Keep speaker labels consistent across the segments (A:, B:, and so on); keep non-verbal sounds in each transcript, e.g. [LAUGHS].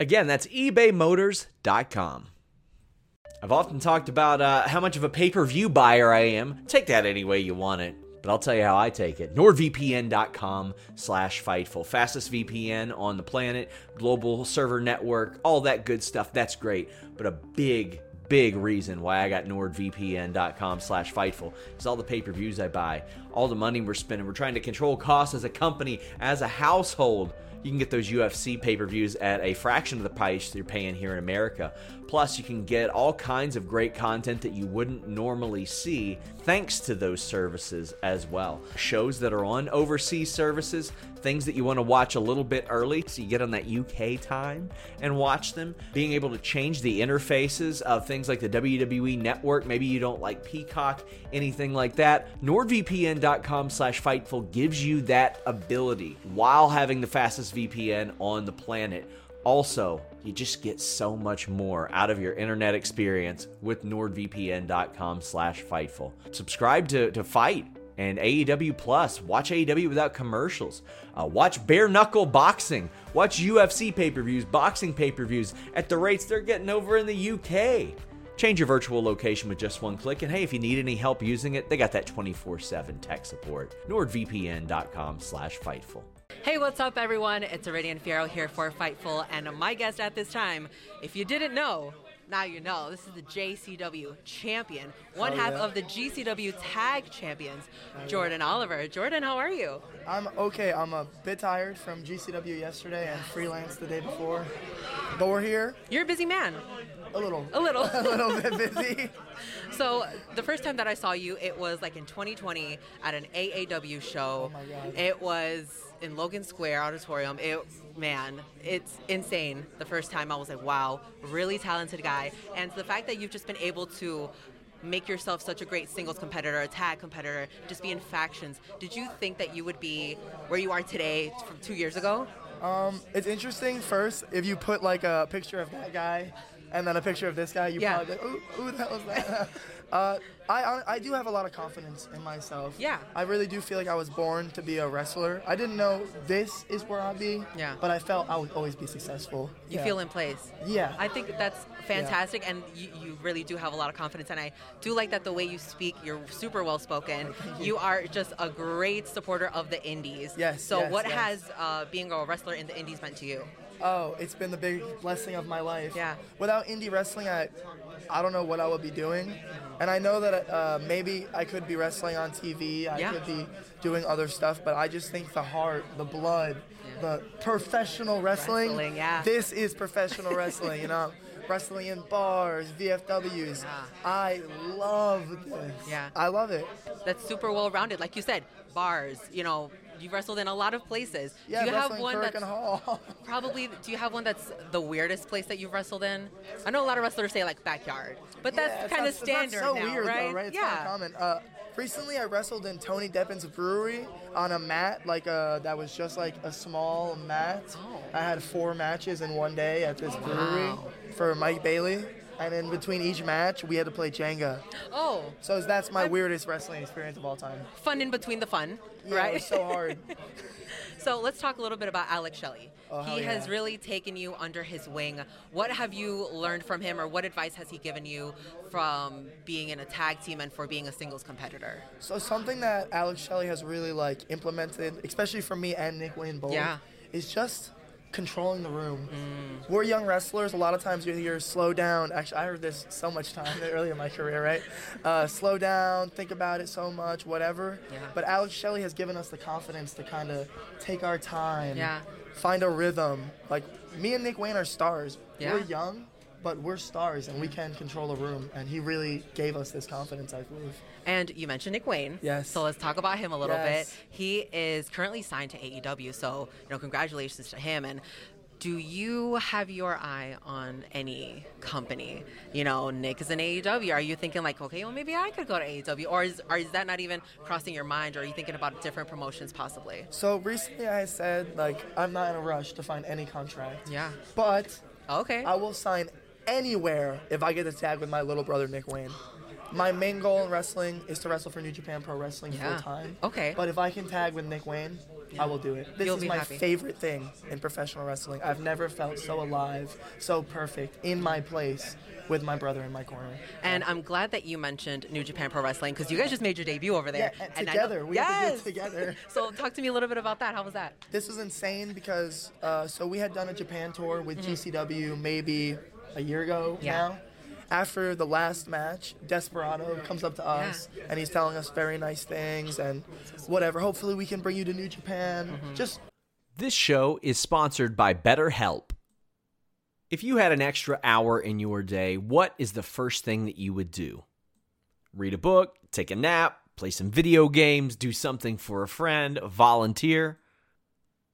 A: Again, that's ebaymotors.com. I've often talked about uh, how much of a pay per view buyer I am. Take that any way you want it. But I'll tell you how I take it. NordVPN.com slash Fightful. Fastest VPN on the planet, global server network, all that good stuff. That's great. But a big, big reason why I got NordVPN.com slash Fightful is all the pay-per-views I buy, all the money we're spending. We're trying to control costs as a company, as a household. You can get those UFC pay per views at a fraction of the price you're paying here in America. Plus, you can get all kinds of great content that you wouldn't normally see thanks to those services as well. Shows that are on overseas services, things that you want to watch a little bit early so you get on that UK time and watch them. Being able to change the interfaces of things like the WWE network, maybe you don't like Peacock, anything like that. NordVPN.com slash Fightful gives you that ability while having the fastest VPN on the planet. Also, you just get so much more out of your internet experience with nordvpn.com slash fightful subscribe to, to fight and aew plus. Watch aew without commercials. Uh, watch bare knuckle boxing. Watch ufc pay-per-views boxing pay-per-views at the rates they're getting over in the uk change your virtual location with just one click and hey if you need any help using it they got that 24-7 tech support. Nordvpn.com slash fightful.
B: Hey, what's up, everyone? It's Iridian Fierro here for Fightful, and my guest at this time, if you didn't know, now you know. This is the JCW champion, one
C: Oh,
B: half
C: yeah.
B: of the GCW tag champions, Jordan Oliver. Jordan, how are you?
C: I'm okay. I'm a bit tired from GCW yesterday and freelance the day before, but we're here.
B: You're a busy man.
C: A little.
B: A little. [LAUGHS]
C: a little bit busy.
B: So the first time that I saw you, it was like in 2020 at an AAW show.
C: Oh my God.
B: It was in Logan Square Auditorium. It man, it's insane. The first time I was like, wow, really talented guy. And the fact that you've just been able to make yourself such a great singles competitor, a tag competitor, just be in factions. Did you think that you would be where you are today from two years ago?
C: Um, it's interesting. First, if you put like a picture of that guy and then a picture of this guy, you
B: Yeah.
C: probably like, ooh, ooh, the hell is that? [LAUGHS] uh, I, I I do have a lot of confidence in myself.
B: Yeah.
C: I really do feel like I was born to be a wrestler. I didn't know this is where I'd be.
B: Yeah.
C: But I felt I would always be successful.
B: You
C: Yeah.
B: feel in place.
C: Yeah.
B: I think that's fantastic, and you, you really do have a lot of confidence. And I do like that the way you speak, you're super well spoken. [LAUGHS] You are just a great supporter of the indies.
C: Yes,
B: So,
C: yes,
B: what
C: yes.
B: has uh, being a wrestler in the indies meant to you?
C: Oh, it's been the big blessing of my life.
B: Yeah.
C: Without indie wrestling, I, I don't know what I would be doing, and I know that uh, maybe I could be wrestling on TV. I
B: Yeah.
C: could be doing other stuff, but I just think the heart, the blood, the professional wrestling.
B: Wrestling, yeah.
C: This is professional wrestling. You know. [LAUGHS] Wrestling in bars, VFWs.
B: Yeah.
C: I love this.
B: Yeah.
C: I love it.
B: That's super well rounded. Like you said, bars, you know, you've wrestled in a lot of places.
C: Yeah,
B: do you have one
C: Hurricane
B: that's
C: Hall. [LAUGHS]
B: probably, do you have one that's the weirdest place that you've wrestled in? I know a lot of wrestlers say like backyard, but that's
C: Yeah,
B: kind of standard
C: so
B: now,
C: weird,
B: right?
C: Though, right? It's
B: yeah.
C: common. Uh, recently, I wrestled in Tony Deppen's brewery on a mat, like uh, that was just like a small mat.
B: Oh.
C: I had four matches in one day at this brewery
B: Wow.
C: for Mike Bailey, and in between each match, we had to play Jenga.
B: Oh,
C: So that's my weirdest wrestling experience of all time.
B: fun in between the fun,
C: Yeah,
B: right?
C: it was so hard. [LAUGHS]
B: So let's talk a little bit about Alex Shelley.
C: Oh,
B: he has really taken you under his wing. What have you learned from him, or what advice has he given you from being in a tag team and for being a singles competitor?
C: So something that Alex Shelley has really like implemented, especially for me and Nick Wayne both,
B: Yeah.
C: is just controlling the room. We're young wrestlers. A lot of times you hear slow down. Actually, I heard this so much time [LAUGHS] early in my career, right? Uh, slow down, think about it so much, whatever.
B: Yeah.
C: But Alex Shelley has given us the confidence to kind of take our time,
B: Yeah.
C: find a rhythm. Like me and Nick Wayne are stars.
B: Yeah.
C: We're young, but we're stars and we can control a room. And he really gave us this confidence, I believe.
B: And you mentioned Nick Wayne.
C: Yes.
B: So let's talk about him a little
C: Yes.
B: bit. He is currently signed to AEW, so you know, congratulations to him. And do you have your eye on any company? You know, Nick is in AEW. Are you thinking like, okay, well maybe I could go to AEW, or is, or is that not even crossing your mind? Or are you thinking about different promotions possibly?
C: So recently I said, like, I'm not in a rush to find any contract.
B: Yeah.
C: But
B: Okay.
C: I will sign anywhere if I get to tag with my little brother Nick Wayne. My main goal in wrestling is to wrestle for New Japan Pro Wrestling
B: Yeah.
C: full time.
B: Okay.
C: But if I can tag with Nick Wayne, I will do it. This
B: You'll
C: is my
B: happy.
C: favorite thing in professional wrestling. I've never felt so alive, so perfect, in my place with my brother in my corner.
B: And I'm glad that you mentioned New Japan Pro Wrestling because you guys just made your debut over there.
C: Yeah, and together. We do it
B: yes.
C: together. [LAUGHS]
B: so talk to me a little bit about that. How was that?
C: This was insane because uh, so we had done a Japan tour with GCW maybe a year ago.
B: Yeah.
C: now. After the last match, Desperado comes up to us and he's telling us very nice things and whatever. Hopefully, we can bring you to New Japan.
B: Mm-hmm.
C: Just
A: This show is sponsored by BetterHelp. If you had an extra hour in your day, what is the first thing that you would do? Read a book, take a nap, play some video games, do something for a friend, volunteer.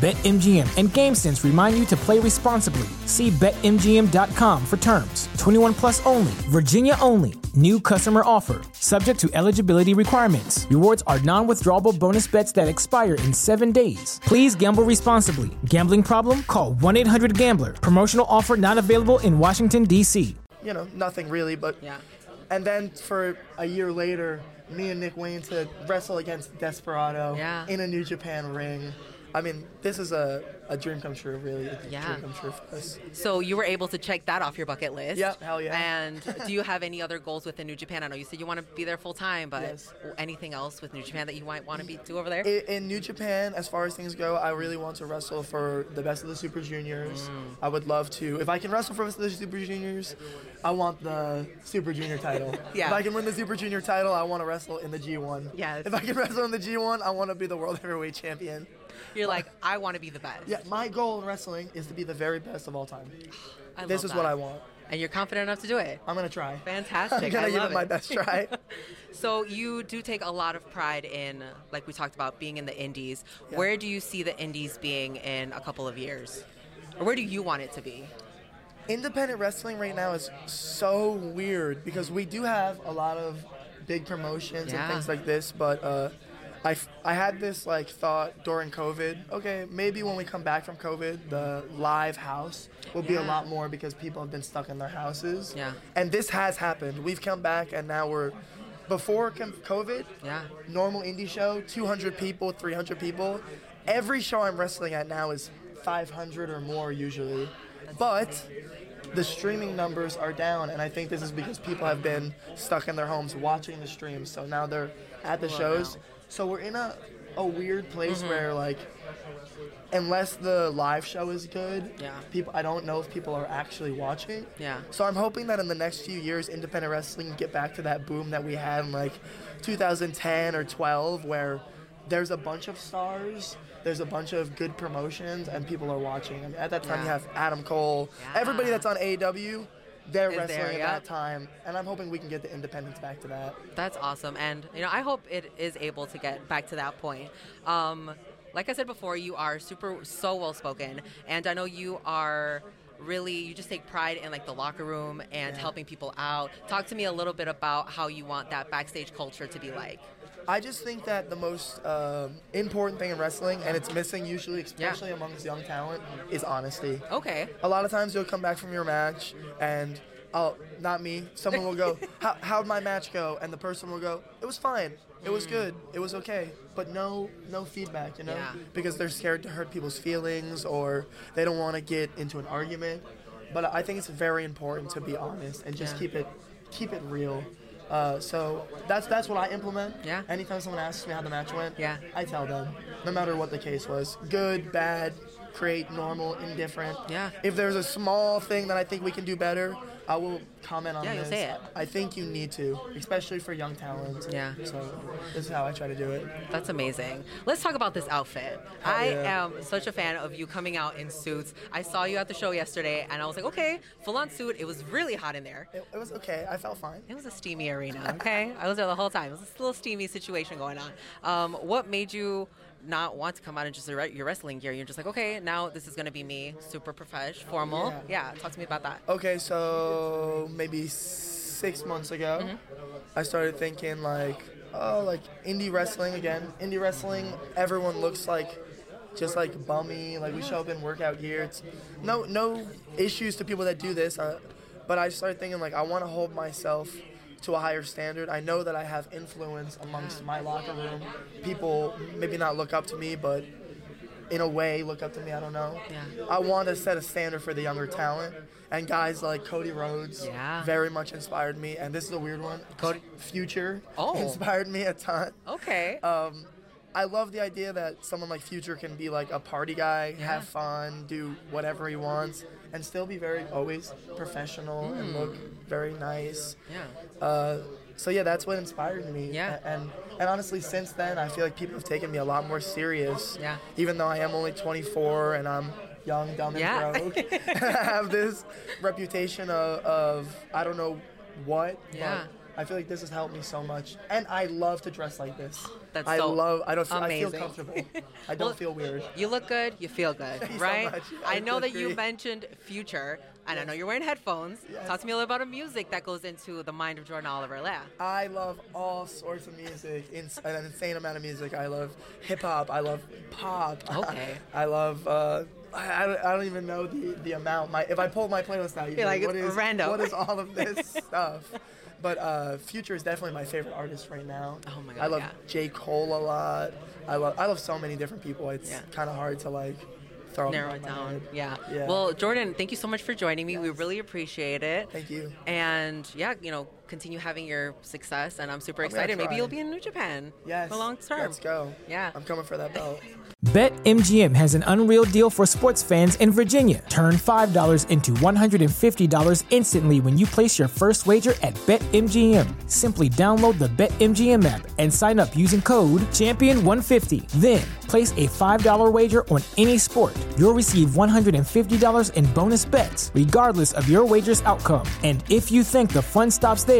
D: BetMGM and GameSense remind you to play responsibly. See BetMGM.com for terms. 21 plus only, Virginia only. New customer offer. Subject to eligibility requirements. Rewards are non withdrawable bonus bets that expire in seven days. Please gamble responsibly. Gambling problem? Call 1 800 Gambler. Promotional offer not available in Washington, D.C.
C: you know, nothing really, but
B: Yeah.
C: And then for a year later, me and Nick Wayne to wrestle against Desperado
B: Yeah.
C: in a New Japan ring. I mean, this is a, a dream come true, really. A
B: Yeah.
C: dream come true for us.
B: So you were able to check that off your bucket list.
C: Yep, hell yeah.
B: And do you have any other goals within New Japan? I know you said you want to be there full time, but
C: Yes.
B: anything else with New Japan that you might want to be do over there?
C: In, in New Japan, as far as things go, I really want to wrestle for the best of the Super Juniors.
B: Mm.
C: I would love to. If I can wrestle for the Super Juniors, I want the Super Junior title. [LAUGHS]
B: Yeah.
C: If I can win the Super Junior title, I want to wrestle in the G1.
B: Yes.
C: If I can wrestle in the G1, I want to be the World Heavyweight Champion.
B: You're like, I want to be the best.
C: Yeah, my goal in wrestling is to be the very best of all time. [SIGHS]
B: I
C: This is what. I want.
B: And you're confident enough to do it.
C: I'm gonna try.
B: Fantastic.
C: I'm gonna
B: I
C: give it my best try. [LAUGHS]
B: So you do take a lot of pride in, like we talked about, being in the indies. Where do you see the indies being in a couple of years? Or where do you want it to be?
C: independent wrestling right now is so weird because we do have a lot of big promotions
B: Yeah.
C: and things like this, but uh, I, f- I had this like thought during COVID. Okay, maybe when we come back from COVID, the live house will be a lot more because people have been stuck in their houses.
B: Yeah.
C: And this has happened. We've come back and now we're before com- COVID.
B: Yeah.
C: Normal indie show, 200 people, 300 people. Every show I'm wrestling at now is 500 or more usually. But the streaming numbers are down, and I think this is because people have been stuck in their homes watching the streams. So now they're at the shows. So we're in a, a weird place
B: Mm-hmm.
C: where like, unless the live show is good,
B: Yeah.
C: people I don't know if people are actually watching.
B: Yeah.
C: So I'm hoping that in the next few years, independent wrestling can get back to that boom that we had in like 2010 or 12, where there's a bunch of stars, there's a bunch of good promotions, and people are watching. I mean, at that time, you have Adam Cole, everybody that's on AEW. They're
B: Is
C: wrestling
B: there,
C: at that time, and I'm hoping we can get the independence back to that.
B: That's awesome, and you know I hope it is able to get back to that point. Um, like I said before, you are super so well spoken, and I know you are really you just take pride in like the locker room and helping people out. Talk to me a little bit about how you want that backstage culture to be like.
C: I just think that the most um, important thing in wrestling, and it's missing usually, especially amongst young talent, is honesty.
B: Okay.
C: A lot of times you'll come back from your match and oh, not me. Someone will go, [LAUGHS] How, how'd my match go? And the person will go, it was fine. It was good. It was okay. But no, no feedback, you know,
B: Yeah.
C: because they're scared to hurt people's feelings or they don't want to get into an argument. But I think it's very important to be honest and just
B: Yeah.
C: keep it, keep it real. Uh, so that's that's what I implement.
B: Yeah.
C: Anytime someone asks me how the match went,
B: Yeah.
C: I tell them, no matter what the case was, good, bad, great, normal, indifferent.
B: Yeah.
C: If there's a small thing that I think we can do better, I will comment on
B: Yeah,
C: this.
B: say it.
C: I think you need to, especially for young talent.
B: Yeah.
C: So this is how I try to do it.
B: That's amazing. Let's talk about this outfit. I
C: yeah.
B: am such a fan of you coming out in suits. I saw you at the show yesterday, and I was like, okay, full on suit. It was really hot in there.
C: It, it was okay. I felt fine.
B: It was a steamy arena, okay? I was there the whole time. It was a little steamy situation going on. Um, what made you not want to come out in just your wrestling gear? You're just like, okay, now this is gonna be me, super profesh, formal. Yeah, talk to me about that.
C: Okay, so maybe six months ago, I started thinking like, oh, like indie wrestling again. Indie wrestling, everyone looks like just like bummy. Like we show up in workout gear. It's no no issues to people that do this. Uh, but I started thinking like I want to hold myself to a higher standard. I know that I have influence amongst my locker room. People maybe not look up to me, but in a way look up to me. I don't know.
B: Yeah.
C: I want to set a standard for the younger talent. And guys like Cody Rhodes
B: Yeah.
C: very much inspired me. And this is a weird one.
B: Cody-
C: Future
B: Oh. [LAUGHS]
C: inspired me a ton.
B: Okay.
C: Um, I love the idea that someone like Future can be like a party guy,
B: Yeah.
C: have fun, do whatever he wants, and still be very always professional
B: Hmm.
C: and look very nice.
B: yeah.
C: Uh, so yeah, that's what inspired me.
B: Yeah.
C: And and honestly, since then, I feel like people have taken me a lot more serious.
B: Yeah.
C: Even though I am only 24 and I'm young, dumb, and
B: Yeah.
C: broke, [LAUGHS] I have this reputation of, of I don't know what.
B: Yeah.
C: But I feel like this has helped me so much, and I love to dress like this.
B: That's
C: I
B: so
C: love. I don't. Feel, I feel comfortable. I [LAUGHS] don't
B: Well,
C: feel weird.
B: You look good, you feel good,
C: you so
B: right?
C: much.
B: I
C: I
B: know that you mentioned future, and I know you're wearing headphones.
C: Yes.
B: Talk to me a little about the music that goes into the mind of Jordan Oliver. Yeah.
C: I love all sorts of music, ins- an insane amount of music. I love hip hop. I love pop.
B: Okay. [LAUGHS]
C: I love. Uh, I, don't, I don't even know the, the amount. My if I pull my playlist out, you'd be
B: like,
C: what
B: it's random.
C: what is all of [LAUGHS] this stuff? But uh, Future is definitely my favorite artist right now.
B: Oh my god!
C: I love
B: yeah.
C: J Cole a lot. I love I love so many different people. It's
B: Yeah.
C: kind of hard to like throw
B: Narrow it down. Yeah.
C: Yeah.
B: Well, Jordan, thank you so much for joining me. We really appreciate it.
C: Thank you.
B: And yeah, you know, continue having your success, and I'm super
C: I'm
B: excited. Maybe you'll be in New Japan
C: Yes.
B: for long term.
C: Let's go.
B: Yeah.
C: I'm coming for that belt.
D: BetMGM has an unreal deal for sports fans in Virginia. Turn $5 into $150 instantly when you place your first wager at BetMGM. Simply download the BetMGM app and sign up using code Champion150. Then, place a $5 wager on any sport. You'll receive $150 in bonus bets, regardless of your wager's outcome. And if you think the fun stops there,